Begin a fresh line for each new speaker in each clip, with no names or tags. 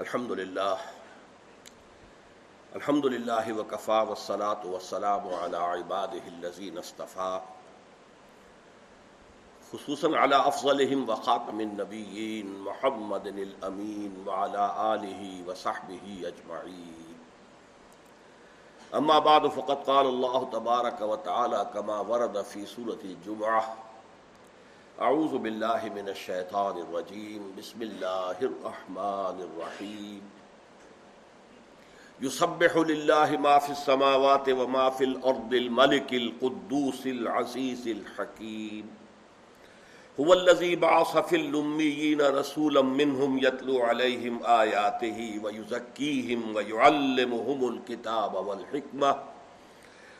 الحمد لله الحمد لله وكفى والصلاة والسلام على عباده الذين اصطفى خصوصا على أفضلهم وخاتم النبيين محمد الأمين وعلى آله وصحبه أجمعين أما بعد، فقد قال الله تبارك وتعالى كما ورد في سورة الجمعة اعوذ باللہ من الشیطان الرجیم، بسم اللہ الرحمن الرحیم۔ یسبح للہ ما فی السماوات وما فی الارض الملک القدوس العزیز الحکیم۔ هو الذي بعث في الأميين رسولا منهم يتلو عليهم آياته ويزكيهم ويعلمهم الكتاب والحكمة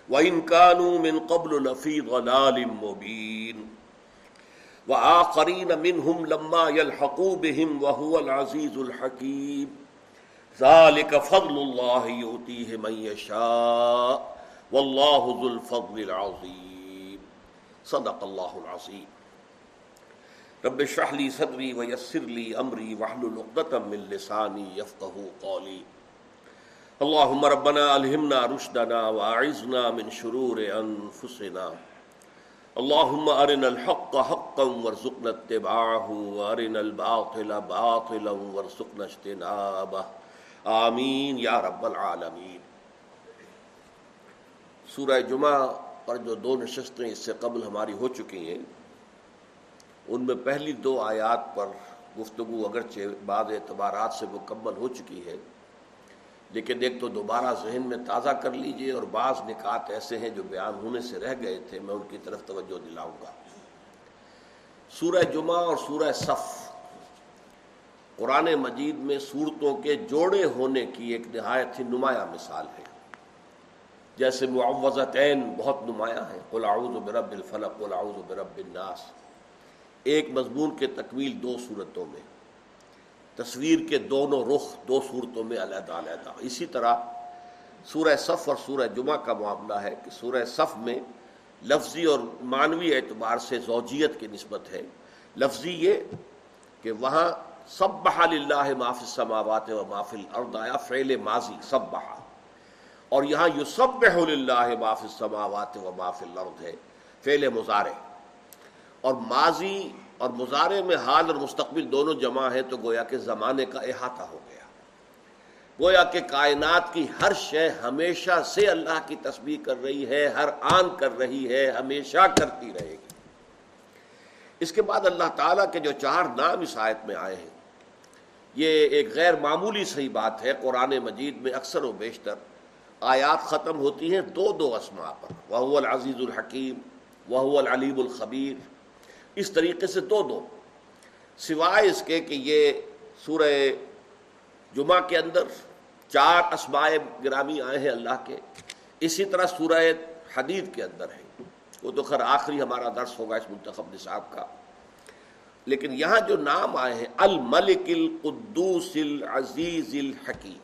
وإن كانوا من قبل لفي ضلال مبين وآخرين منهم لما يلحقوا بهم وهو العزيز الحكيم ذلك فضل الله يؤتيه من يشاء والله ذو الفضل العظيم صدق الله العظيم رب اشرح لي صدري ويسر لي امري واحلل عقدة من لساني يفقهوا قولي اللهم ربنا الهمنا رشدنا واعذنا من شرور انفسنا۔ اللهم ارنا الحق حقا وارزقنا اتباعه وارنا الباطل باطلا وارزقنا اجتنابه آمین یا رب العالمین۔ سورہ جمعہ پر جو دو نشستیں اس سے قبل ہماری ہو چکی ہیں، ان میں پہلی دو آیات پر گفتگو اگرچہ بعض اعتبارات سے مکمل ہو چکی ہے۔ لیکن ایک تو دوبارہ ذہن میں تازہ کر لیجیے اور بعض نکات ایسے ہیں جو بیان ہونے سے رہ گئے تھے، میں ان کی طرف توجہ دلاؤں گا۔ سورہ جمعہ اور سورہ صف۔ قرآن مجید میں صورتوں کے جوڑے ہونے کی ایک نہایت ہی نمایاں مثال ہے۔ جیسے معوضتین بہت نمایاں ہیں۔ قل اعوذ برب الفلق، قل اعوذ برب الناس۔ ایک مضمون کے تکمیل دو صورتوں میں۔ تصویر کے دونوں رخ دو صورتوں میں علیحدہ علیحدہ۔ اسی طرح سورہ صف اور سورہ جمعہ کا معاملہ ہے کہ سورہ صف میں لفظی اور معنوی اعتبار سے زوجیت کی نسبت ہے۔ لفظی یہ کہ وہاں سب بحال اللہ معاف سماوات و معاف الارض آیا فعل ماضی سب بہا اور یہاں یو سب اللہ معاف سماوات و معاف الارض ہے، فعل مظاہرے اور ماضی اور مظاہرے میں حال اور مستقبل دونوں جمع ہیں تو گویا کہ زمانے کا احاطہ ہو گیا۔ گویا کہ کائنات کی ہر شے ہمیشہ سے اللہ کی تسبیح کر رہی ہے، ہر آن کر رہی ہے، ہمیشہ کرتی رہے گی۔ اس کے بعد اللہ تعالیٰ کے جو چار نام اس آیت میں آئے ہیں، یہ ایک غیر معمولی صحیح بات ہے، قرآن مجید میں اکثر و بیشتر آیات ختم ہوتی ہیں دو دو اسما پر۔ وہ العزیز الحکیم وہ العلیب الخبیر اس طریقے سے دو دو۔ سوائے اس کے کہ یہ سورہ جمعہ کے اندر چار اسماء گرامی آئے ہیں اللہ کے، اسی طرح سورہ حدید کے اندر ہے وہ تو خیر آخری ہمارا درس ہوگا اس منتخب نصاب کا۔ لیکن یہاں جو نام آئے ہیں، الملک القدوس العزیز الحکیم۔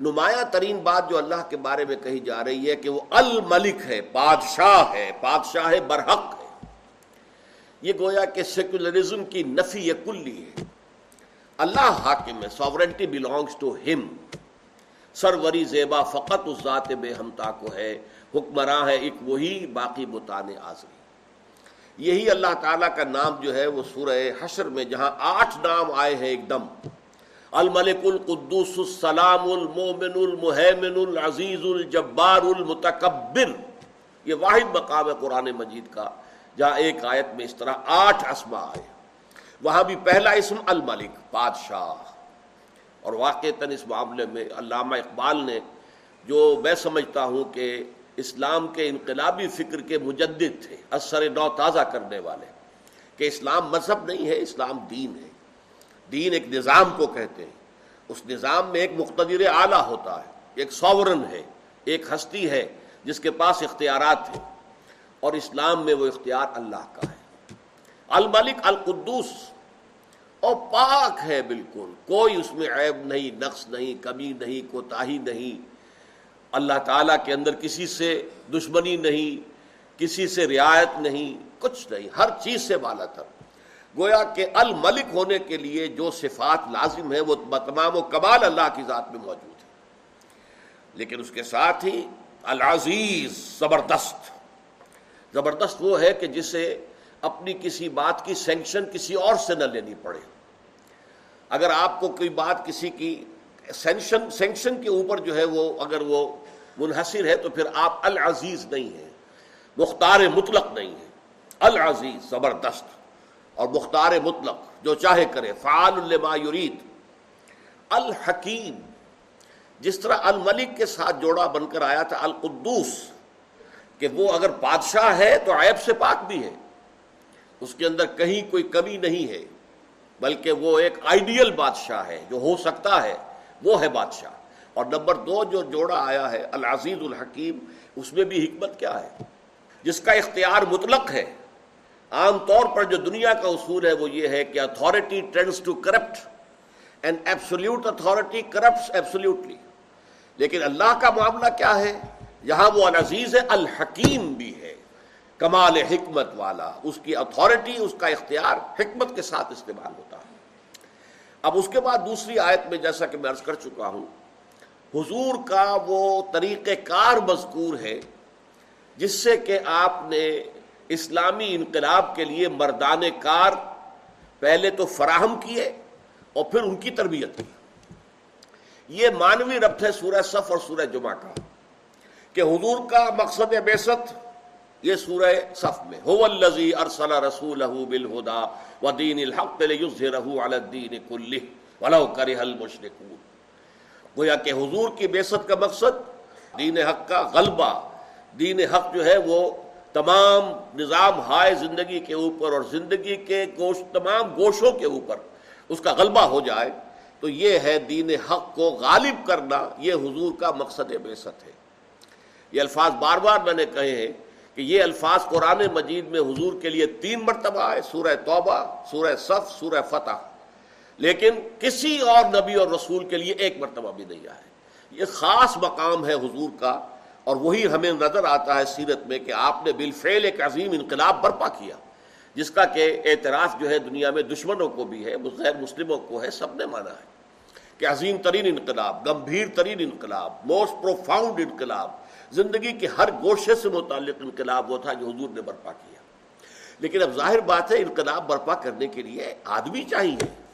نمایاں ترین بات جو اللہ کے بارے میں کہی جا رہی ہے کہ وہ الملک ہے، بادشاہ ہے، بادشاہ برحق۔ یہ گویا کہ سیکولرزم کی نفی کلی ہے۔ اللہ حاکم ہے ساورنٹی بلانگس ٹو ہم سروری زیبا فقط اس ذات بے ہمتا کو ہے، حکمراں ہے ایک وہی باقی بتانے آزری۔ یہی اللہ تعالیٰ کا نام جو ہے وہ سورہ حشر میں جہاں آٹھ نام آئے ہیں ایک دم۔ الملک القدس السلام المومن المحمن العزیز الجبار المتکبر۔ یہ واحد مقام ہے قرآن مجید کا۔ جہاں ایک آیت میں اس طرح آٹھ اسما آئے وہاں بھی پہلا اسم الملک، بادشاہ۔ اور واقع اس معاملے میں علامہ اقبال نے جو میں سمجھتا ہوں کہ اسلام کے انقلابی فکر کے مجدد تھے، اثر نو تازہ کرنے والے، کہ اسلام مذہب نہیں ہے، اسلام دین ہے۔ دین ایک نظام کو کہتے ہیں۔ اس نظام میں ایک مقتدر اعلیٰ ہوتا ہے، ایک ساورن ہے، ایک ہستی ہے، جس کے پاس اختیارات ہیں۔ اور اسلام میں وہ اختیار اللہ کا ہے۔ الملک القدوس، اور پاک ہے بالکل، کوئی اس میں عیب نہیں، نقص نہیں، کمی نہیں، کوتاہی نہیں۔ اللہ تعالیٰ کے اندر کسی سے دشمنی نہیں، کسی سے رعایت نہیں، کچھ نہیں، ہر چیز سے بالا تر۔ گویا کہ الملک ہونے کے لیے جو صفات لازم ہے وہ تمام و کمال اللہ کی ذات میں موجود ہے لیکن اس کے ساتھ ہی العزیز، زبردست۔ زبردست وہ ہے کہ جسے اپنی کسی بات کی سینکشن کسی اور سے نہ لینی پڑے۔ اگر آپ کو کوئی بات کسی کی سینکشن سینکشن کے اوپر جو ہے وہ اگر وہ منحصر ہے تو پھر آپ العزیز نہیں ہیں۔ مختار مطلق نہیں ہیں۔ العزیز، زبردست۔ اور مختار مطلق جو چاہے کرے، فعال لما یرید۔ الحکیم۔ جس طرح الملک کے ساتھ جوڑا بن کر آیا تھا، القدوس۔ کہ وہ اگر بادشاہ ہے تو عیب سے پاک بھی ہے۔ اس کے اندر کہیں کوئی کمی نہیں ہے، بلکہ وہ ایک آئیڈیل بادشاہ ہے جو ہو سکتا ہے، وہ ہے بادشاہ۔ اور نمبر دو جو جوڑا آیا ہے، العزیز الحکیم، اس میں بھی حکمت کیا ہے؟ جس کا اختیار مطلق ہے۔ عام طور پر جو دنیا کا اصول ہے، وہ یہ ہے کہ authority tends to corrupt and absolute authority corrupt absolutely لیکن اللہ کا معاملہ کیا ہے؟ یہاں وہ العزیز ہے الحکیم بھی ہے، کمال حکمت والا۔ اس کی اتھارٹی اس کا اختیار حکمت کے ساتھ استعمال ہوتا ہے۔ اب اس کے بعد دوسری آیت میں جیسا کہ میں عرض کر چکا ہوں، حضور کا وہ طریقہ کار مذکور ہے، جس سے کہ آپ نے اسلامی انقلاب کے لیے مردان کار پہلے تو فراہم کیے اور پھر ان کی تربیت کی۔ یہ مانوی ربط ہے سورہ صف اور سورہ جمعہ کا۔ کہ حضور کا مقصد بیست یہ سورہ صف میں، هو الذی ارسل رسوله بالهدى ودین الحق لیظهره علی الدین كله ولو کرہ المشركون گویا کہ حضور کی بیست کا مقصد دین حق کا غلبہ، دین حق جو ہے وہ تمام نظام ہائے زندگی کے اوپر اور زندگی کے گوش، تمام گوشوں کے اوپر اس کا غلبہ ہو جائے تو یہ ہے دین حق کو غالب کرنا، یہ حضور کا مقصد بیست ہے۔ یہ الفاظ بار بار میں نے کہے ہیں کہ یہ الفاظ قرآن مجید میں حضور کے لیے تین مرتبہ آئے، سورہ توبہ، سورہ صف، سورہ فتح۔ لیکن کسی اور نبی اور رسول کے لیے ایک مرتبہ بھی نہیں آئے۔ یہ خاص مقام ہے حضور کا، اور وہی ہمیں نظر آتا ہے سیرت میں کہ آپ نے بالفعل ایک عظیم انقلاب برپا کیا، جس کا کہ اعتراف جو ہے دنیا میں دشمنوں کو بھی ہے، غیر مسلموں کو ہے، سب نے مانا ہے کہ عظیم ترین انقلاب، گمبھیر ترین انقلاب موسٹ پروفاؤنڈ انقلاب۔ زندگی کے ہر گوشے سے متعلق انقلاب وہ تھا جو حضور نے برپا کیا۔ لیکن اب ظاہر بات ہے انقلاب برپا کرنے کے لیے آدمی چاہیے۔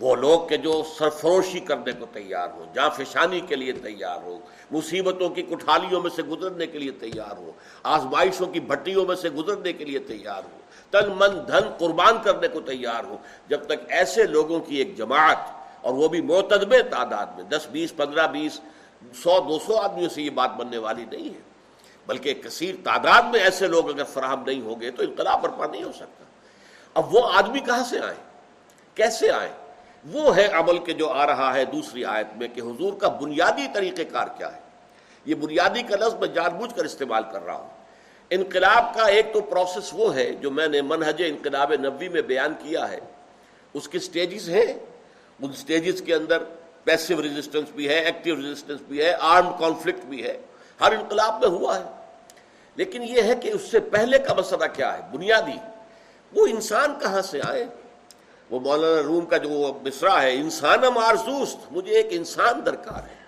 وہ لوگ کہ جو سرفروشی کرنے کو تیار ہو جہاں فشانی کے لیے تیار ہو مصیبتوں کی کٹھالیوں میں سے گزرنے کے لیے تیار ہو آزمائشوں کی بھٹیوں میں سے گزرنے کے لیے تیار ہو تن من دھن قربان کرنے کو تیار ہو جب تک ایسے لوگوں کی ایک جماعت اور وہ بھی معتدب تعداد میں، دس، بیس، پندرہ، بیس سو دو سو آدمیوں سے یہ بات بننے والی نہیں ہے۔ بلکہ کثیر تعداد میں ایسے لوگ اگر فراہم نہیں ہو گئے تو انقلاب برپا نہیں ہو سکتا۔ اب وہ آدمی کہاں سے آئے؟ کیسے آئے؟ وہ ہے عمل کے جو آ رہا ہے دوسری آیت میں کہ حضور کا بنیادی طریقہ کار کیا ہے۔ یہ بنیادی کا لفظ میں جان بوجھ کر استعمال کر رہا ہوں۔ انقلاب کا ایک تو پروسیس وہ ہے جو میں نے منہج انقلاب نبی میں بیان کیا ہے۔ اس کی سٹیجز ہیں۔ ان سٹیجز کے اندر پیسو ریزسٹنس بھی ہے ایکٹیو ریزسٹنس بھی ہے آرم کانفلکٹ بھی ہے، ہر انقلاب میں ہوا ہے۔ لیکن یہ ہے کہ اس سے پہلے کا مسئلہ کیا ہے؟ بنیادی۔ وہ انسان کہاں سے آئے؟ وہ مولانا روم کا جو مصرا ہے، انسان مارزوست مجھے ایک انسان درکار ہے۔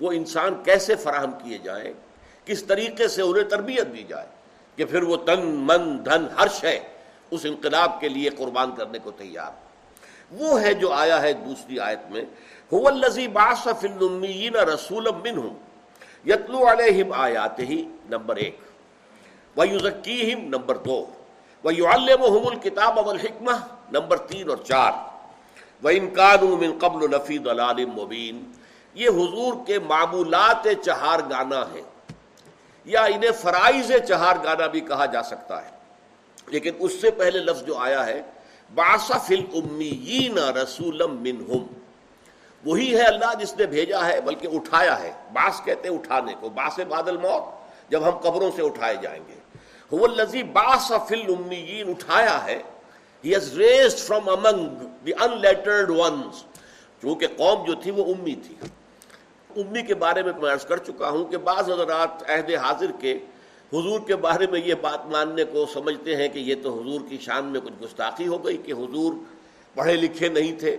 وہ انسان کیسے فراہم کیے جائیں؟ کس طریقے سے انہیں تربیت دی جائے؟ کہ پھر وہ تن، من، دھن، ہر شے اس انقلاب کے لیے قربان کرنے کو تیار۔ وہ ہے جو آیا ہے دوسری آیت میں۔ رسول یتلو علیہم آیات ہی نمبر ایک. وَيُزَكِّيهِمْ، نمبر دو. وَيُعَلِّمُهُمُ الْكِتَابَ وَالْحِكْمَةِ، نمبر تین اور چار. وَإِن كَانُوا مِن قَبْلُ لَفِي ضَلَالٍ مُبِينٍ. یہ حضور کے معمولات چہار گانا ہے یا انہیں فرائض چہار گانا بھی کہا جا سکتا ہے. لیکن اس سے پہلے لفظ جو آیا ہے باسف المیین رسولم منہم وہی ہے اللہ جس نے بھیجا ہے بلکہ اٹھایا ہے۔ باس کہتے ہیں اٹھانے کو، باس بادل موت، جب ہم قبروں سے اٹھائے جائیں گے۔ وہ لذی باس فل امیین اٹھایا ہے۔ He has raised from among the unlettered ones چونکہ قوم جو تھی وہ امی تھی۔ امی کے بارے میں میں عرض کر چکا ہوں کہ بعض حضرات عہد حاضر کے حضور کے بارے میں یہ بات ماننے کو سمجھتے ہیں کہ یہ تو حضور کی شان میں کچھ گستاخی ہو گئی کہ حضور پڑھے لکھے نہیں تھے۔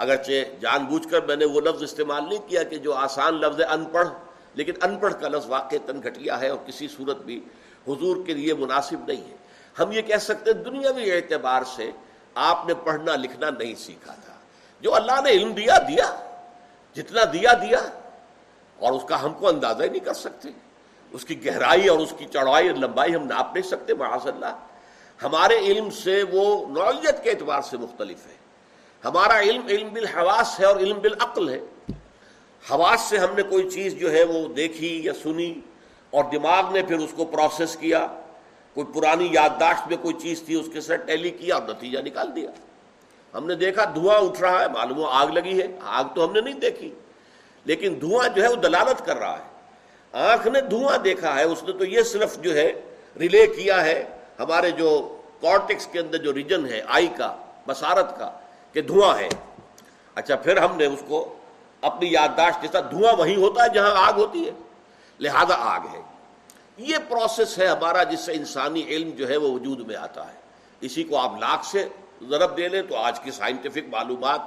اگرچہ جان بوجھ کر میں نے وہ لفظ استعمال نہیں کیا کہ جو آسان لفظ ہے ان پڑھ، لیکن ان پڑھ کا لفظ واقع تن گھٹیا ہے اور کسی صورت بھی حضور کے لیے مناسب نہیں ہے۔ ہم یہ کہہ سکتے ہیں دنیاوی اعتبار سے آپ نے پڑھنا لکھنا نہیں سیکھا تھا۔ جو اللہ نے علم دیا دیا۔ جتنا دیا دیا۔ اور اس کا ہم کو اندازہ ہی نہیں کر سکتے۔ اس کی گہرائی اور اس کی چڑھائی اور لمبائی ہم ناپ نہیں سکتے معاذ اللہ ہمارے علم سے وہ نوعیت کے اعتبار سے مختلف ہے۔ ہمارا علم علم بالحواس ہے اور علم بالعقل ہے۔ حواس سے ہم نے کوئی چیز جو ہے وہ دیکھی یا سنی اور دماغ نے پھر اس کو پروسیس کیا۔ کوئی پرانی یادداشت میں کوئی چیز تھی، اس کے ساتھ ٹیلی کیا اور نتیجہ نکال دیا۔ ہم نے دیکھا دھواں اٹھ رہا ہے، معلوم ہو آگ لگی ہے، آگ تو ہم نے نہیں دیکھی۔ لیکن دھواں جو ہے وہ دلالت کر رہا ہے۔ آنکھ نے دھواں دیکھا ہے، اس نے تو یہ صرف جو ہے ریلے کیا ہے۔ ہمارے جو کارٹکس کے اندر جو ریجن ہے آئی کا بسارت کا کہ دھواں ہے۔ اچھا پھر ہم نے اس کو اپنی یادداشت جیسا دھواں وہی ہوتا ہے جہاں آگ ہوتی ہے۔ لہذا آگ ہے۔ یہ پروسیس ہے ہمارا جس سے انسانی علم جو ہے وہ وجود میں آتا ہے۔ اسی کو آپ لاکھ سے ضرب دے لیں تو آج کی سائنٹیفک معلومات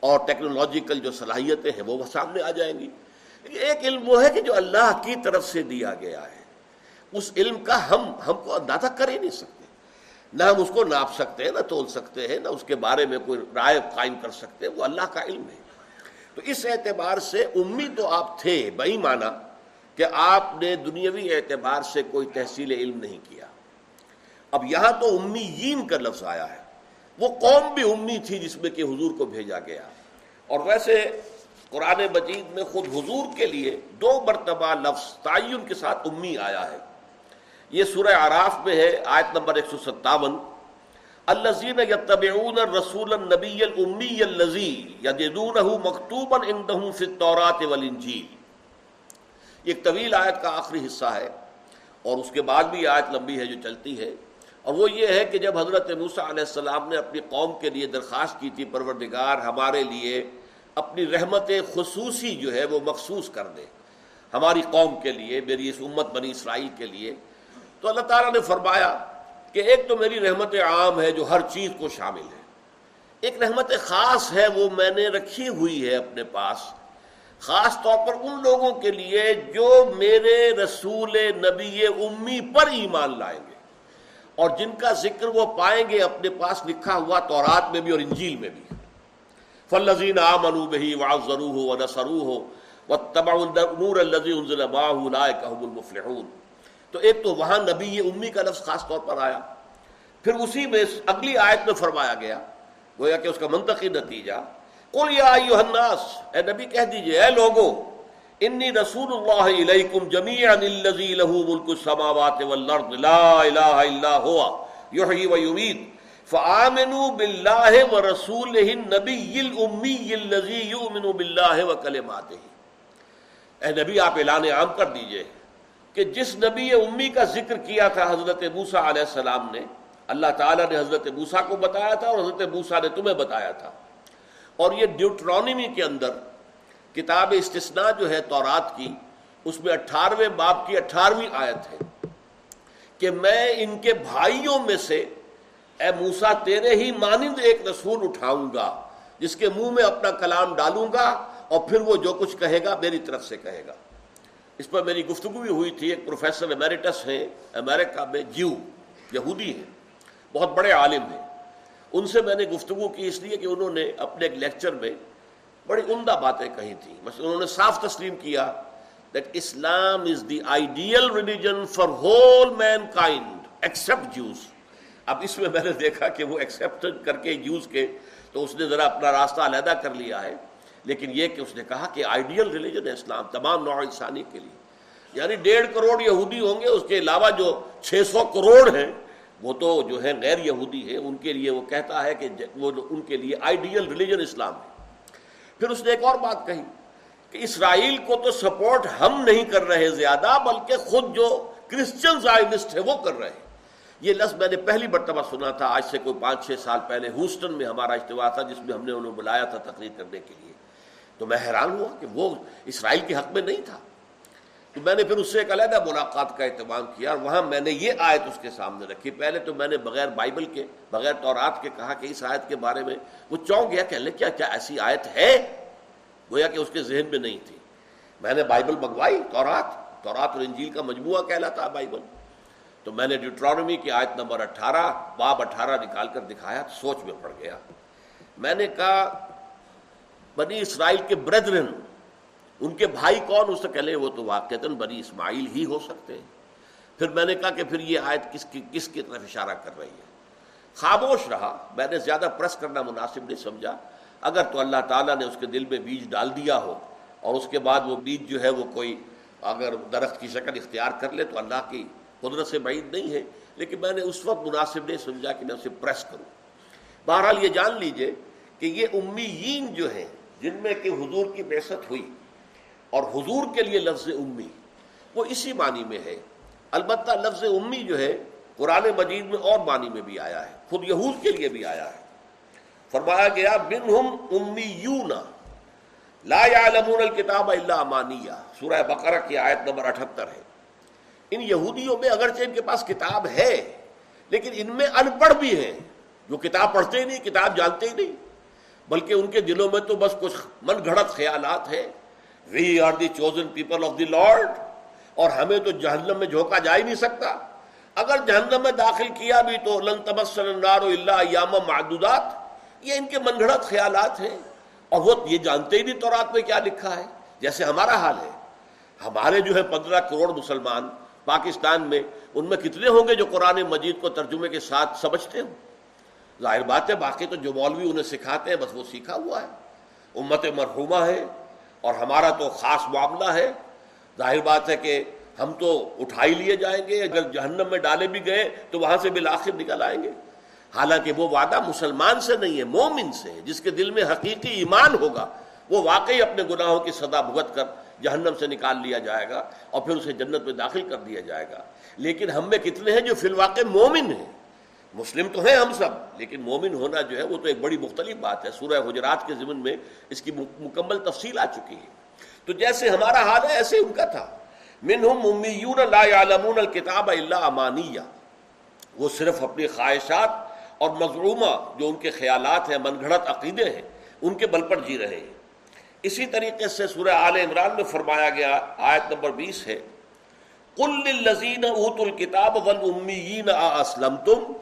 اور ٹیکنالوجیکل جو صلاحیتیں ہیں وہ سامنے آ جائیں گی۔ ایک علم وہ ہے کہ جو اللہ کی طرف سے دیا گیا ہے۔ اس علم کا ہم ہم کو اندازہ کر ہی نہیں سکتے۔ نہ ہم اس کو ناپ سکتے ہیں، نہ تول سکتے ہیں، نہ اس کے بارے میں کوئی رائے قائم کر سکتے ہیں، وہ اللہ کا علم ہے۔ تو اس اعتبار سے امید تو آپ تھے، بہی مانا کہ آپ نے دنیاوی اعتبار سے کوئی تحصیل علم نہیں کیا۔ اب یہاں تو امیین کا لفظ آیا ہے۔ وہ قوم بھی امی تھی جس میں کہ حضور کو بھیجا گیا۔ اور ویسے قرآن مجید میں خود حضور کے لیے دو مرتبہ لفظ تعین کے ساتھ امی آیا ہے۔ یہ سورہ عراف میں ہے، آیت نمبر ایک سو ستاون۔ الزین یتبعون رسول النبی الامی الذی یجدونہ مکتوبا عندهم فی التوراۃ والانجیل۔ ایک طویل آیت کا آخری حصہ ہے، اور اس کے بعد بھی آیت لمبی ہے جو چلتی ہے۔ اور وہ یہ ہے کہ جب حضرت موسیٰ علیہ السلام نے اپنی قوم کے لیے درخواست کی تھی، پروردگار ہمارے لیے اپنی رحمت خصوصی جو ہے وہ مخصوص کر دے، ہماری قوم کے لیے، میری اس امت بنی اسرائیل کے لیے۔ تو اللہ تعالیٰ نے فرمایا کہ ایک تو میری رحمت عام ہے جو ہر چیز کو شامل ہے۔ ایک رحمت خاص ہے وہ میں نے رکھی ہوئی ہے اپنے پاس۔ خاص طور پر ان لوگوں کے لیے جو میرے رسول نبی امی پر ایمان لائیں گے۔ اور جن کا ذکر وہ پائیں گے اپنے پاس لکھا ہوا تورات میں بھی اور انجیل میں بھی۔ فلزین آ بہی وا ضرو ہو و نسرو ہو و تبا نور الزی المفلحون۔ تو ایک تو وہاں نبی امی کا لفظ خاص طور پر آیا۔ پھر اسی میں اگلی آیت میں فرمایا گیا، گویا کہ اس کا منطقی نتیجہ، قل یا ایوہ الناس، اے نبی کہہ دیجیے، اے لوگو، انی رسول اللہ علیکم جمیعا اللذی لہو ملک السماوات والارض، لا الہ الا ہوا، یحیی و یمید فآمنوا باللہ و رسولہ النبی الامی اللذی یؤمن باللہ و کلماتہ۔ اے نبی، آپ اعلان عام کر دیجیے۔ کہ جس نبی امی کا ذکر کیا تھا حضرت موسیٰ علیہ السلام نے، اللہ تعالیٰ نے حضرت موسیٰ کو بتایا تھا اور حضرت موسیٰ نے تمہیں بتایا تھا۔ اور یہ ڈیوٹرونیمی کے اندر کتاب استثناء جو ہے تورات کی، اس میں اٹھارہویں باپ کی اٹھارہویں آیت ہے کہ میں ان کے بھائیوں میں سے، اے موسا تیرے ہی مانند ایک رسول اٹھاؤں گا، جس کے منہ میں اپنا کلام ڈالوں گا اور پھر وہ جو کچھ کہے گا میری طرف سے کہے گا۔ اس پر میری گفتگو بھی ہوئی تھی، ایک پروفیسر امیریٹس ہیں، امریکہ میں جیو، یہودی ہیں، بہت بڑے عالم ہیں۔ ان سے میں نے گفتگو کی اس لیے کہ انہوں نے اپنے ایک لیکچر میں بڑی عمدہ باتیں کہی تھیں۔ مثلا انہوں نے صاف تسلیم کیا that Islam is the ideal religion for whole mankind except Jews اب اس میں میں نے دیکھا کہ وہ ایکسپٹ کر کے جوز کے، تو اس نے ذرا اپنا راستہ علیحدہ کر لیا ہے۔ لیکن یہ کہ اس نے کہا کہ آئیڈیل ریلیجن ہے اسلام، تمام نوع انسانی کے لیے۔ یعنی ڈیڑھ کروڑ یہودی ہوں گے، اس کے علاوہ جو چھ سو کروڑ ہیں، وہ تو جو ہے غیر یہودی ہے ان کے لیے وہ کہتا ہے کہ وہ ان کے لیے آئیڈیل ریلیجن اسلام ہے۔ پھر اس نے ایک اور بات کہی کہ اسرائیل کو تو سپورٹ ہم نہیں کر رہے زیادہ، بلکہ خود جو کرسچن زائنسٹ ہے وہ کر رہے ہیں۔ یہ لفظ میں نے پہلی مرتبہ سنا تھا، آج سے کوئی پانچ چھ سال پہلے ہوسٹن میں ہمارا اجتماع تھا، جس میں ہم نے انہوں بلایا تھا تقریر کرنے کے لیے۔ تو میں حیران ہوا کہ وہ اسرائیل کے حق میں نہیں تھا۔ تو میں نے پھر اس سے ایک علیحدہ ملاقات کا اہتمام کیا اور وہاں میں نے یہ آیت اس کے سامنے رکھی۔ پہلے تو میں نے بغیر بائبل کے، بغیر تورات کے کہا کہ اس آیت کے بارے میں وہ چونک گیا کہ کیا کیا ایسی آیت ہے؟ گویا کہ اس کے ذہن میں نہیں تھی۔ میں نے بائبل منگوائی، تورات تورات اور انجیل کا مجموعہ کہلاتا ہے بائبل۔ تو میں نے ڈیوٹرانومی کی آیت نمبر اٹھارہ، باب اٹھارہ نکال کر دکھایا، تو سوچ میں پڑ گیا۔ میں نے کہا بنی اسرائیل کے بردرن ان کے بھائی کون اس سے کہلے وہ تو واقع بنی اسماعیل ہی ہو سکتے ہیں۔ پھر میں نے کہا کہ پھر یہ آیت کس کی کس کی طرف اشارہ کر رہی ہے؟ خاموش رہا۔ میں نے زیادہ پرس کرنا مناسب نہیں سمجھا۔ اگر تو اللہ تعالیٰ نے اس کے دل میں بیج ڈال دیا ہو اور اس کے بعد وہ بیج جو ہے وہ کوئی اگر درخت کی شکل اختیار کر لے تو اللہ کی قدرت سے بعید نہیں ہے۔ لیکن میں نے اس وقت مناسب نہیں سمجھا کہ میں اسے پریس کروں۔ بہرحال یہ جان لیجیے کہ یہ امیین جو ہیں جن میں کہ حضور کی بحثت ہوئی اور حضور کے لیے لفظ امی، وہ اسی معنی میں ہے۔ البتہ لفظ امی جو ہے، قرآن مجید میں اور معنی میں بھی آیا ہے۔ خود یہود کے لیے بھی آیا ہے۔ فرمایا گیا بن ہم امیون، لا يعلمون الكتاب الا امانیہ۔ سورہ بقرہ کی آیت نمبر اٹھتر ہے۔ ان یہودیوں میں اگرچہ ان کے پاس کتاب ہے، لیکن ان میں ان پڑھ بھی ہیں۔ جو کتاب پڑھتے ہی نہیں، کتاب جانتے ہی نہیں۔ بلکہ ان کے دلوں میں تو بس کچھ من گھڑت خیالات ہیں۔ We are the chosen people of the Lord اور ہمیں تو جہنم میں جھونکا جا ہی نہیں سکتا۔ اگر جہنم میں داخل کیا بھی تو لن تمسن النار الا ایام معدودات۔ یہ ان کے من گھڑت خیالات ہیں۔ اور وہ یہ جانتے ہی نہیں تو رات میں کیا لکھا ہے۔ جیسے ہمارا حال ہے۔ ہمارے جو ہے پندرہ کروڑ مسلمان پاکستان میں، ان میں کتنے ہوں گے جو قرآن مجید کو ترجمے کے ساتھ سمجھتے ہوں؟ ظاہر بات ہے، باقی تو جو مولوی انہیں سکھاتے ہیں، بس وہ سیکھا ہوا ہے۔ امت مرحومہ ہے اور ہمارا تو خاص معاملہ ہے۔ ظاہر بات ہے کہ ہم تو اٹھائی لیے جائیں گے، اگر جہنم میں ڈالے بھی گئے تو وہاں سے بالآخر نکل آئیں گے۔ حالانکہ وہ وعدہ مسلمان سے نہیں ہے، مومن سے ہے، جس کے دل میں حقیقی ایمان ہوگا۔ وہ واقعی اپنے گناہوں کی صدا بھگت کر جہنم سے نکال لیا جائے گا اور پھر اسے جنت میں داخل کر دیا جائے گا۔ لیکن ہم میں کتنے ہیں جو فی الواقع مومن ہیں؟ مسلم تو ہیں ہم سب، لیکن مومن ہونا جو ہے وہ تو ایک بڑی مختلف بات ہے۔ سورہ حجرات کے ضمن میں اس کی مکمل تفصیل آ چکی ہے۔ تو جیسے ہمارا حال ہے ایسے ان کا تھا۔ منہم امیون لا يعلمون الکتاب الا امانیہ۔ وہ صرف اپنی خواہشات اور مظلومہ جو ان کے خیالات ہیں من گھڑت عقیدے ہیں، ان کے بل پر جی رہے ہیں۔ اسی طریقے سے سورہ آل عمران میں فرمایا گیا، آیت نمبر بیس ہے۔ کل لذین اوت الکتاب ول اسلم تم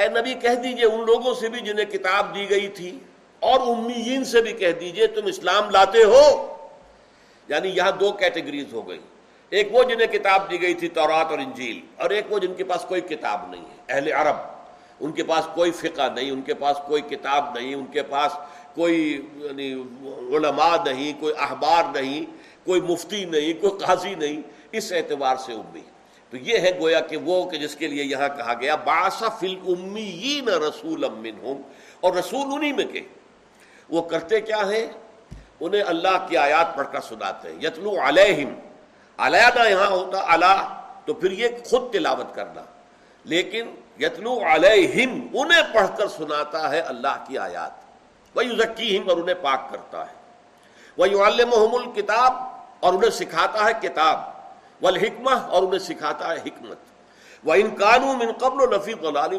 اے نبی کہہ دیجیے ان لوگوں سے بھی جنہیں کتاب دی گئی تھی اور امیین سے بھی کہہ دیجیے تم اسلام لاتے ہو۔ یعنی یہاں دو کیٹیگریز ہو گئی۔ ایک وہ جنہیں کتاب دی گئی تھی تورات اور انجیل، اور ایک وہ جن کے پاس کوئی کتاب نہیں ہے، اہل عرب۔ ان کے پاس کوئی فقہ نہیں، ان کے پاس کوئی کتاب نہیں، ان کے پاس کوئی یعنی علماء نہیں، کوئی احبار نہیں، کوئی مفتی نہیں، کوئی قاضی نہیں۔ اس اعتبار سے امی تو یہ ہے گویا کہ وہ کہ جس کے لیے یہاں کہا گیا باسا فل امی رسول امن ہوں اور رسول انہی میں کہ وہ کرتے کیا ہیں؟ انہیں اللہ کی آیات پڑھ کر سناتے ہیں۔ یتلو علیہم۔ علیحدہ یہاں ہوتا اللہ تو پھر یہ خود تلاوت کرنا۔ لیکن یتلو علیہم، انہیں پڑھ کر سناتا ہے اللہ کی آیات۔ وہ ذکیم اور انہیں پاک کرتا ہے۔ وہ علم الکتاب اور انہیں سکھاتا ہے کتاب۔ والحکمہ اور انہیں سکھاتا ہے حکمت۔ وہ ان قانون ان قبل و نفی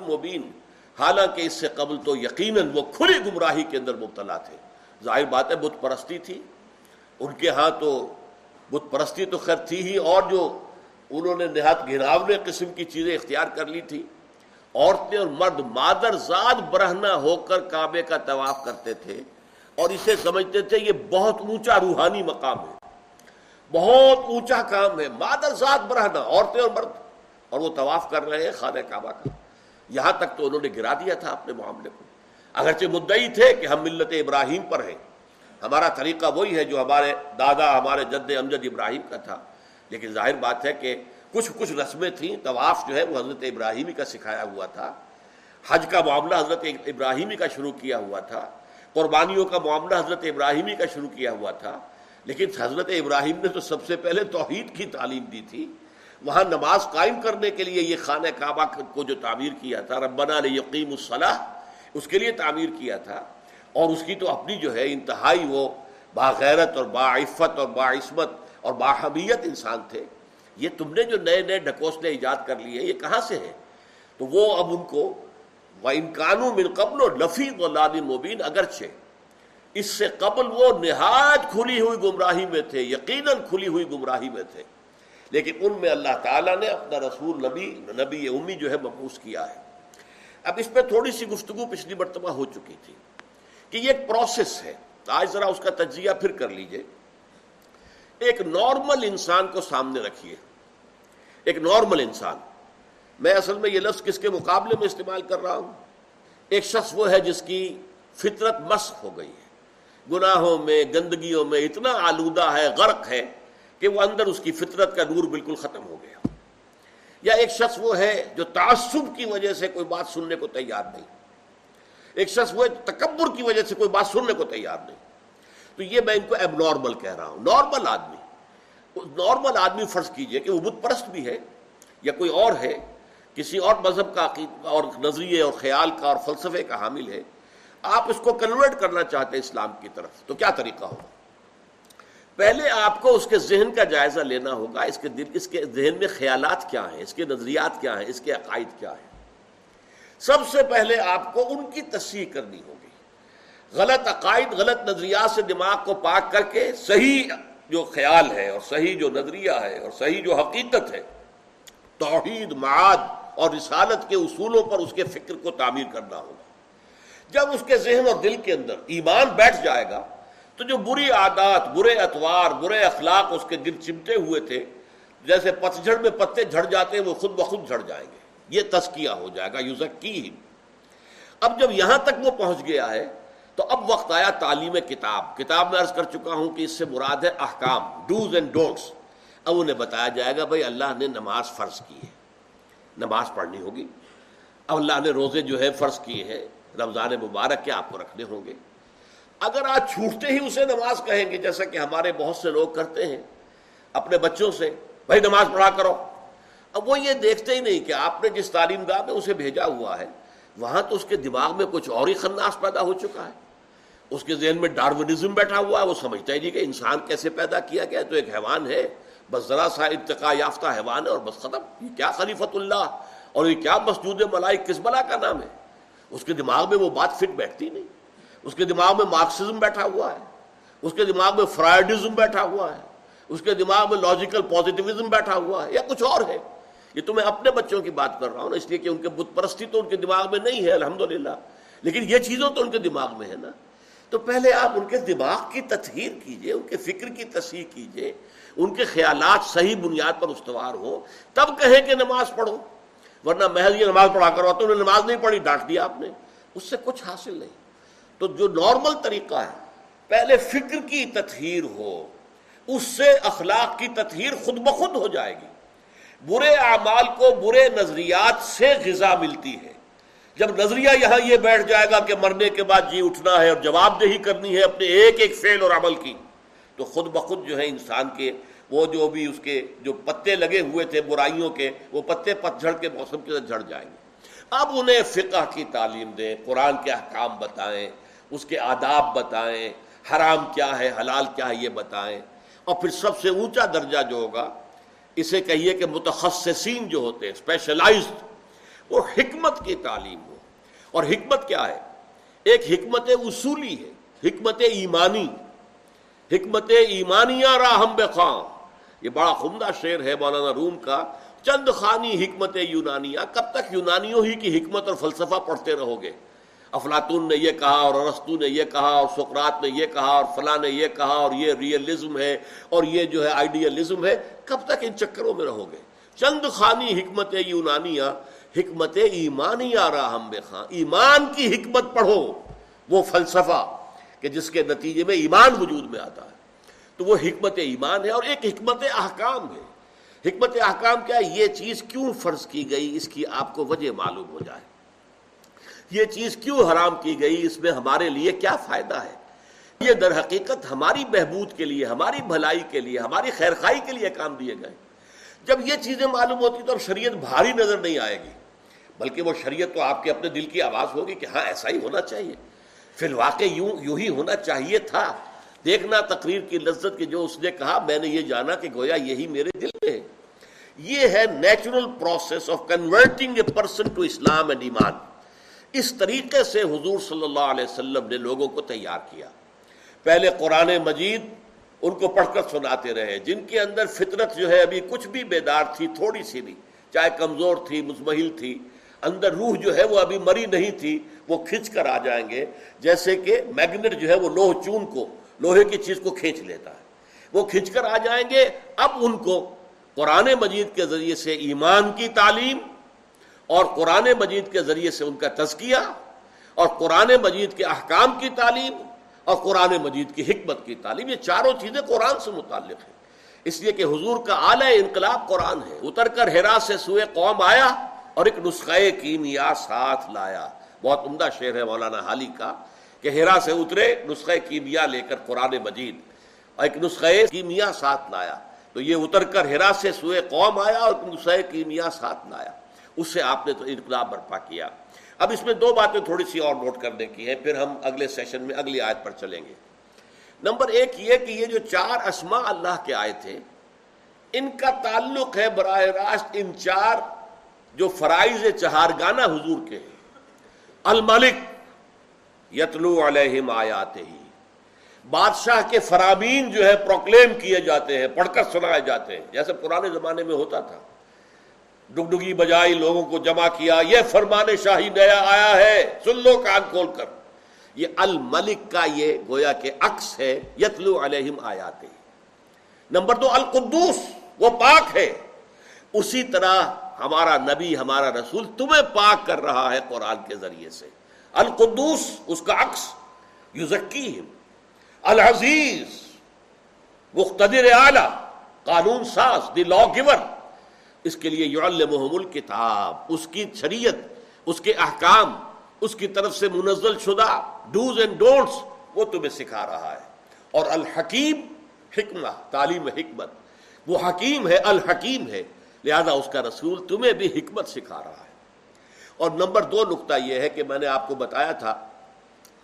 مبین۔ حالانکہ اس سے قبل تو یقیناً وہ کھلی گمراہی کے اندر مبتلا تھے۔ ظاہر بات ہے، بت پرستی تھی۔ ان کے ہاں تو بت پرستی تو خیر تھی ہی، اور جو انہوں نے نہایت گھراونے قسم کی چیزیں اختیار کر لی تھی۔ عورتیں اور مرد مادر زاد برہنا ہو کر کعبے کا طواف کرتے تھے۔ اور اسے سمجھتے تھے، یہ بہت اونچا روحانی مقام ہے۔ بہت اونچا کام ہے مادر ذات برہنا عورتیں اور مرد۔ اور وہ طواف کر رہے ہیں خانہ کعبہ کا۔ یہاں تک تو انہوں نے گرا دیا تھا اپنے معاملے کو۔ اگرچہ مدعی تھے کہ ہم ملت ابراہیم پر ہیں۔ ہمارا طریقہ وہی ہے جو ہمارے دادا، ہمارے جد امجد ابراہیم کا تھا۔ لیکن ظاہر بات ہے کہ کچھ کچھ رسمیں تھیں، طواف جو ہے وہ حضرت ابراہیمی کا سکھایا ہوا تھا۔ حج کا معاملہ حضرت ابراہیمی کا شروع کیا ہوا تھا۔ قربانیوں کا معاملہ حضرت ابراہیمی کا شروع کیا ہوا تھا۔ لیکن حضرت ابراہیم نے تو سب سے پہلے توحید کی تعلیم دی تھی۔ وہاں نماز قائم کرنے کے لیے یہ خانہ کعبہ کو جو تعمیر کیا تھا، ربنا یقیم الصلاح، اس کے لیے تعمیر کیا تھا۔ اور اس کی تو اپنی جو ہے انتہائی وہ باغیرت اور باعفت اور باعثمت اور باہمیت انسان تھے۔ یہ تم نے جو نئے نئے ڈھکوسلے ایجاد کر لیے، یہ کہاں سے ہیں تو وہ اب ان کو انکانوں من قبل و لفی و لاد مبین، اگرچہ اس سے قبل وہ نہایت کھلی ہوئی گمراہی میں تھے، یقیناً کھلی ہوئی گمراہی میں تھے۔ لیکن ان میں اللہ تعالیٰ نے اپنا رسول، نبی نبی امی جو ہے مبوس کیا ہے۔ اب اس پہ تھوڑی سی گفتگو پچھلی مرتبہ ہو چکی تھی کہ یہ ایک پروسیس ہے۔ آج ذرا اس کا تجزیہ پھر کر لیجیے۔ ایک نارمل انسان کو سامنے رکھیے۔ ایک نارمل انسان۔ میں اصل میں یہ لفظ کس کے مقابلے میں استعمال کر رہا ہوں؟ ایک شخص وہ ہے جس کی فطرت مسخ ہو گئی ہے۔ گناہوں میں، گندگیوں میں اتنا آلودہ ہے، غرق ہے کہ وہ اندر اس کی فطرت کا نور بالکل ختم ہو گیا۔ یا ایک شخص وہ ہے جو تعصب کی وجہ سے کوئی بات سننے کو تیار نہیں۔ ایک شخص وہ تکبر کی وجہ سے کوئی بات سننے کو تیار نہیں۔ تو یہ میں ان کو اب نارمل کہہ رہا ہوں۔ نارمل آدمی۔ نارمل آدمی فرض کیجیے کہ وہ بت پرست بھی ہے یا کوئی اور ہے، کسی اور مذہب کا اور نظریے اور خیال کا اور فلسفے کا حامل ہے۔ آپ اس کو کنورٹ کرنا چاہتے ہیں اسلام کی طرف. تو کیا طریقہ ہوگا؟ پہلے آپ کو اس کے ذہن کا جائزہ لینا ہوگا. اس کے دل اس کے ذہن میں خیالات کیا ہیں؟ اس کے نظریات کیا ہیں؟ اس کے عقائد کیا ہیں؟ سب سے پہلے آپ کو ان کی تصحیح کرنی ہوگی. غلط عقائد، غلط نظریات سے دماغ کو پاک کر کے صحیح جو خیال ہے اور صحیح جو نظریہ ہے اور صحیح جو حقیقت ہے، توحید، معاد اور رسالت کے اصولوں پر اس کے فکر کو تعمیر کرنا ہوگا. جب اس کے ذہن اور دل کے اندر ایمان بیٹھ جائے گا، تو جو بری عادات، برے اتوار برے اخلاق اس کے گرد چمٹے ہوئے تھے، جیسے پتجھڑ میں پتے جھڑ جاتے ہیں، وہ خود بخود جھڑ جائیں گے۔ یہ تسکیہ ہو جائے گا یوزک کی اب جب یہاں تک وہ پہنچ گیا ہے، تو اب وقت آیا تعلیم کتاب۔ کتاب میں عرض کر چکا ہوں کہ اس سے مراد ہے احکام ڈوز اینڈ ڈونٹس اب انہیں بتایا جائے گا، بھائی اللہ نے نماز فرض کی ہے۔ نماز پڑھنی ہوگی۔ اب اللہ نے روزے جو ہے فرض کیے ہیں۔ رمضان مبارک کے آپ کو رکھنے ہوں گے؟ اگر آج چھوٹتے ہی اسے نماز کہیں گے، جیسا کہ ہمارے بہت سے لوگ کرتے ہیں، اپنے بچوں سے، بھائی نماز پڑھا کرو۔ اب وہ یہ دیکھتے ہی نہیں کہ آپ نے جس تعلیم گاہ میں اسے بھیجا ہوا ہے، وہاں تو اس کے دماغ میں کچھ اور ہی خناس پیدا ہو چکا ہے۔ اس کے ذہن میں ڈارونزم بیٹھا ہوا ہے، وہ سمجھتا ہی نہیں کہ انسان کیسے پیدا کیا گیا تو ایک حیوان ہے، بس ذرا سا ارتقا یافتہ حیوان ہے اور بس ختم۔ یہ کیا خلیفت اللہ اور یہ کیا مسجود ملائی کس بلا کا نام ہے؟ اس کے دماغ میں وہ بات فٹ بیٹھتی نہیں۔ اس کے دماغ میں مارکسزم بیٹھا ہوا ہے۔ اس کے دماغ میں فرائڈزم بیٹھا ہوا ہے۔ اس کے دماغ میں لاجیکل پازیٹیوزم بیٹھا ہوا ہے یا کچھ اور ہے۔ یہ تو میں اپنے بچوں کی بات کر رہا ہوں نا، اس لیے کہ ان کے بت پرستی تو ان کے دماغ میں نہیں ہے، الحمدللہ۔ لیکن یہ چیزوں تو ان کے دماغ میں ہے نا۔ تو پہلے آپ ان کے دماغ کی تطہیر کیجیے، ان کے فکر کی تصحیح کیجیے۔ ان کے خیالات صحیح بنیاد پر استوار ہو تب کہیں کہ نماز پڑھو۔ ورنہ محض یہ نماز پڑھا کرو تو انہیں نماز نہیں پڑھی، ڈانٹ دیا آپ نے۔ اس سے کچھ حاصل نہیں۔ تو جو نارمل طریقہ ہے، پہلے فکر کی تطہیر ہو، اس سے اخلاق کی تطہیر خود بخود ہو جائے گی۔ برے اعمال کو برے نظریات سے غذا ملتی ہے۔ جب نظریہ یہاں یہ بیٹھ جائے گا کہ مرنے کے بعد جی اٹھنا ہے اور جواب دہی کرنی ہے اپنے ایک ایک فعل اور عمل کی، تو خود بخود جو ہے انسان کے وہ جو بھی اس کے جو پتے لگے ہوئے تھے برائیوں کے، وہ پتے پتجھڑ کے موسم کے جھڑ جائیں گے۔ اب انہیں فقہ کی تعلیم دیں، قرآن کے احکام بتائیں، اس کے آداب بتائیں، حرام کیا ہے، حلال کیا ہے، یہ بتائیں۔ اور پھر سب سے اونچا درجہ جو ہوگا، اسے کہیے کہ متخصصین جو ہوتے ہیں اسپیشلائزڈ وہ حکمت کی تعلیم ہو۔ اور حکمت کیا ہے؟ ایک حکمت اصولی ہے، حکمت ایمانی۔ حکمت ایمانیہ راہم بخام یہ بڑا خمدہ شعر ہے مولانا روم کا، چند خانی حکمت یونانیہ، کب تک یونانیوں ہی کی حکمت اور فلسفہ پڑھتے رہو گے؟ افلاطون نے یہ کہا اور ارستو نے یہ کہا اور سکرات نے یہ کہا اور فلاں نے یہ کہا اور یہ ریئلزم ہے اور یہ جو ہے آئیڈیلزم ہے، کب تک ان چکروں میں رہو گے؟ چند خانی حکمت یونانیہ، حکمت ایمانیہ راہم بے خان ایمان کی حکمت پڑھو، وہ فلسفہ کہ جس کے نتیجے میں ایمان وجود میں آتا ہے۔ تو وہ حکمت ایمان ہے اور ایک حکمت احکام ہے۔ حکمت احکام کیا ہے؟ یہ چیز کیوں فرض کی گئی؟ اس کی آپ کو وجہ معلوم ہو جائے۔ یہ چیز کیوں حرام کی گئی؟ اس میں ہمارے لیے کیا فائدہ ہے؟ یہ در حقیقت ہماری بہبود کے لیے، ہماری بھلائی کے لیے، ہماری خیرخائی کے لیے کام دیے گئے۔ جب یہ چیزیں معلوم ہوتی تو اب شریعت بھاری نظر نہیں آئے گی۔ بلکہ وہ شریعت تو آپ کے اپنے دل کی آواز ہوگی کہ ہاں ایسا ہی ہونا چاہیے۔ فی الواقع یوں یوں ہی ہونا چاہیے تھا۔ دیکھنا تقریر کی لذت کی جو اس نے کہا، میں نے یہ جانا کہ گویا یہی میرے دل میں ہے۔ یہ ہے natural process of converting a person to Islam and ایمان اس طریقے سے حضور صلی اللہ علیہ وسلم نے لوگوں کو تیار کیا۔ پہلے قرآن مجید ان کو پڑھ کر سناتے رہے۔ جن کے اندر فطرت جو ہے، ابھی کچھ بھی بیدار تھی، تھوڑی سی بھی، چاہے کمزور تھی، مزمحل تھی، اندر روح جو ہے وہ ابھی مری نہیں تھی، وہ کھنچ کر آ جائیں گے۔ جیسے کہ میگنیٹ جو ہے وہ لوہ چون کو لوہے کی چیز کو کھینچ لیتا ہے۔ وہ کھنچ کر آ جائیں گے۔ اب ان کو قرآن مجید کے ذریعے سے ایمان کی تعلیم اور قرآن مجید کے ذریعے سے ان کا تزکیہ اور قرآن مجید کے احکام کی تعلیم اور قرآن مجید کی حکمت کی تعلیم، یہ چاروں چیزیں قرآن سے متعلق ہیں۔ اس لیے کہ حضور کا اعلی انقلاب قرآن ہے۔ اتر کر ہرا سے سوئے قوم آیا اور ایک نسخے کیمیا ساتھ لایا۔ بہت عمدہ شعر ہے مولانا حالی کا۔ کہ ہرا سے اترے نسخے کیمیا لے کر قرآن مجید۔ اور ایک نسخے کیمیا ساتھ لایا تو یہ اتر کر ہرا سے سوئے قوم آیا اور نسخے کیمیا ساتھ لایا اس سے آپ نے تو انقلاب برپا کیا۔ اب اس میں دو باتیں تھوڑی سی اور نوٹ کرنے کی ہیں، پھر ہم اگلے سیشن میں اگلی آیت پر چلیں گے۔ نمبر ایک یہ کہ یہ جو چار اسما اللہ کے آئے تھے، ان کا تعلق ہے براہ راست ان چار جو فرائض چہارگانہ حضور کے۔ ہیں الملک یتلو علیہم آیات ہی بادشاہ کے فرامین جو ہے پروکلیم کیے جاتے ہیں، پڑھ کر سنائے جاتے ہیں۔ جیسے پرانے زمانے میں ہوتا تھا۔ ڈگڈگی بجائی، لوگوں کو جمع کیا، یہ فرمان شاہی نیا آیا ہے۔ سن لو کان کھول کر۔ یہ الملک کا یہ گویا کہ عکس ہے، یتلو علیہم آیات نمبر دو، القدوس، وہ پاک ہے۔ اسی طرح ہمارا نبی، ہمارا رسول تمہیں پاک کر رہا ہے قرآن کے ذریعے سے۔ القدوس، اس کا عکس یوزکیم العزیز مختدر اعلی، قانون ساز، دی لا گیور اس کے لیے یعلمہم الکتاب، اس کی شریعت، اس کے احکام، اس کی طرف سے منزل شدہ ڈوز اینڈ ڈونٹس، وہ تمہیں سکھا رہا ہے۔ اور الحکیم، حکمہ، تعلیم حکمت۔ وہ حکیم ہے، الحکیم ہے۔ لہذا اس کا رسول تمہیں بھی حکمت سکھا رہا ہے۔ اور نمبر دو نقطہ یہ ہے کہ میں نے آپ کو بتایا تھا،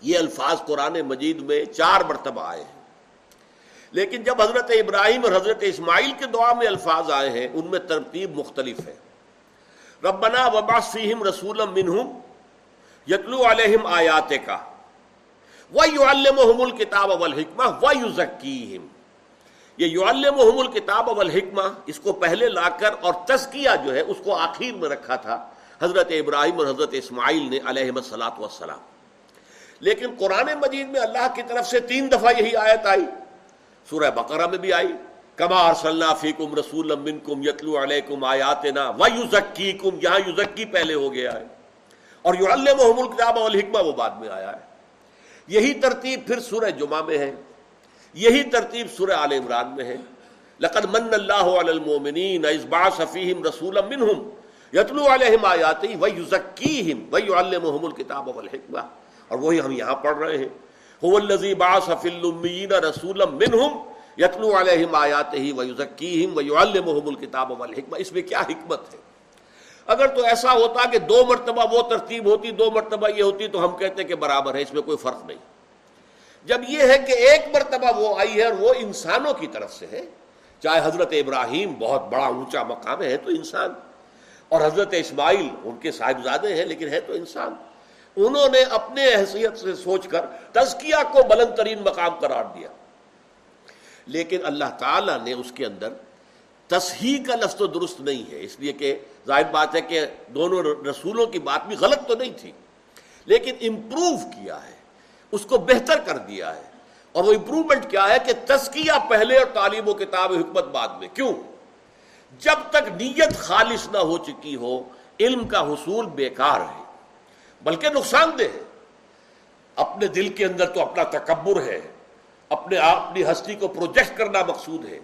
یہ الفاظ قرآن مجید میں چار مرتبہ آئے ہیں۔ لیکن جب حضرت ابراہیم اور حضرت اسماعیل کے دعا میں الفاظ آئے ہیں، ان میں ترتیب مختلف ہے۔ ربنا وباس فیم رسول منہم یتلو علیہم آیات کا وہ یو الم الکتاب اول حکمہ و یو ذکیم یہ یو الم الکتاب اول حکمہ اس کو پہلے لا کر اور تزکیہ جو ہے اس کو آخر میں رکھا تھا۔ حضرت ابراہیم اور حضرت اسماعیل نے علیہ السلاۃ وسلام لیکن قرآن مجید میں اللہ کی طرف سے تین دفعہ یہی آیت آئی۔ سورہ بقرہ میں بھی آئی۔ کما ارسلنا فیکم رسول منکم یتلو علیکم آیاتنا و یہاں یزکی پہلے ہو گیا ہے۔ اور یعلمہم الکتاب والحکمہ وہ بعد میں آیا ہے۔ یہی ترتیب پھر سورہ جمعہ میں ہے۔ یہی ترتیب سورہ آل عمران میں ہے۔ لقد من اللہ علی المؤمنین اذ بعث فیہم رسولا منہم۔ یتلو علیہم آیاتی و یزکیہم و یعلمہم الکتاب والحکمہ۔ اور وہی ہم یہاں پڑھ رہے ہیں۔ هو الذی بعث فی الامیین رسولا منہم یتلو علیہم آیاتہ و یزکیہم و یعلمہم الکتاب والحکمہ۔ اس میں کیا حکمت ہے؟ اگر تو ایسا ہوتا کہ دو مرتبہ وہ ترتیب ہوتی، دو مرتبہ یہ ہوتی، تو ہم کہتے کہ برابر ہے، اس میں کوئی فرق نہیں۔ جب یہ ہے کہ ایک مرتبہ وہ آئی ہے اور وہ انسانوں کی طرف سے ہے، چاہے حضرت ابراہیم بہت بڑا اونچا مقام ہے تو انسان۔ اور حضرت اسماعیل، ان کے صاحبزادے ہیں، لیکن ہے تو انسان۔ انہوں نے اپنے حیثیت سے سوچ کر تزکیہ کو بلند ترین مقام قرار دیا۔ لیکن اللہ تعالی نے اس کے اندر تصحیح کا لفظ تو درست نہیں ہے۔ اس لیے کہ ظاہر بات ہے کہ دونوں رسولوں کی بات بھی غلط تو نہیں تھی، لیکن امپروو کیا ہے، اس کو بہتر کر دیا ہے۔ اور وہ امپروومنٹ کیا ہے کہ تزکیہ پہلے اور تعلیم و کتاب حکمت بعد میں۔ کیوں؟ جب تک نیت خالص نہ ہو چکی ہو، علم کا حصول بیکار ہے، بلکہ نقصان دہ ہے۔ اپنے دل کے اندر تو اپنا تکبر ہے، اپنے اپنی ہستی کو پروجیکٹ کرنا مقصود ہے،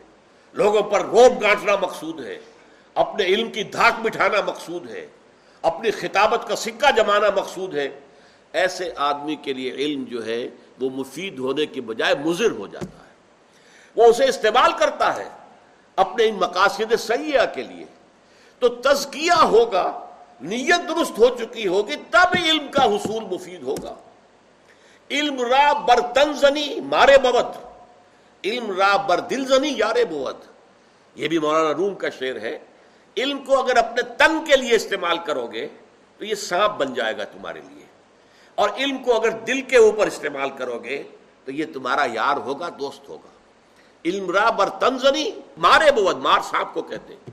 لوگوں پر روب گانٹنا مقصود ہے، اپنے علم کی دھاک بٹھانا مقصود ہے، اپنی خطابت کا سکہ جمانا مقصود ہے۔ ایسے آدمی کے لیے علم جو ہے، وہ مفید ہونے کی بجائے مضر ہو جاتا ہے۔ وہ اسے استعمال کرتا ہے۔ اپنے ان مقاصد سیاح کے لیے۔ تو تزکیہ ہوگا، نیت درست ہو چکی ہوگی، تب علم کا حصول مفید ہوگا۔ علم را برتن زنی مارے مبد علم را بر دل زنی یار بوت یہ بھی مولانا روم کا شعر ہے۔ علم کو اگر اپنے تن کے لیے استعمال کرو گے، تو یہ سانپ بن جائے گا تمہارے لیے۔ اور علم کو اگر دل کے اوپر استعمال کرو گے، تو یہ تمہارا یار ہوگا، دوست ہوگا۔ علم را بر تنزنی مارے بوت مار سانپ کو کہتے ہیں۔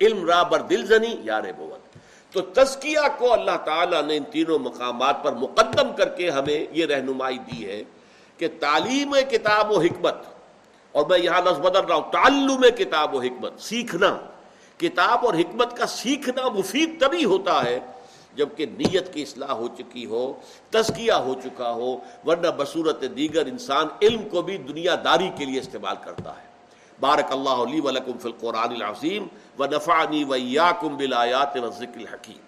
علم را بر دل زنی یار بوت تو تزکیہ کو اللہ تعالیٰ نے ان تینوں مقامات پر مقدم کر کے ہمیں یہ رہنمائی دی ہے کہ تعلیم کتاب و حکمت، اور میں یہاں لفظ بدل رہا ہوں، تعلم کتاب و حکمت، سیکھنا۔ کتاب اور حکمت کا سیکھنا مفید تبھی ہوتا ہے جبکہ نیت کی اصلاح ہو چکی ہو، تزکیہ ہو چکا ہو، ورنہ بصورت دیگر انسان علم کو بھی دنیا داری کے لیے استعمال کرتا ہے۔ بارک اللہ علی ولکم فی القرآن العظیم و نفعنی ویاکم بالآیات و ذکر الحکیم۔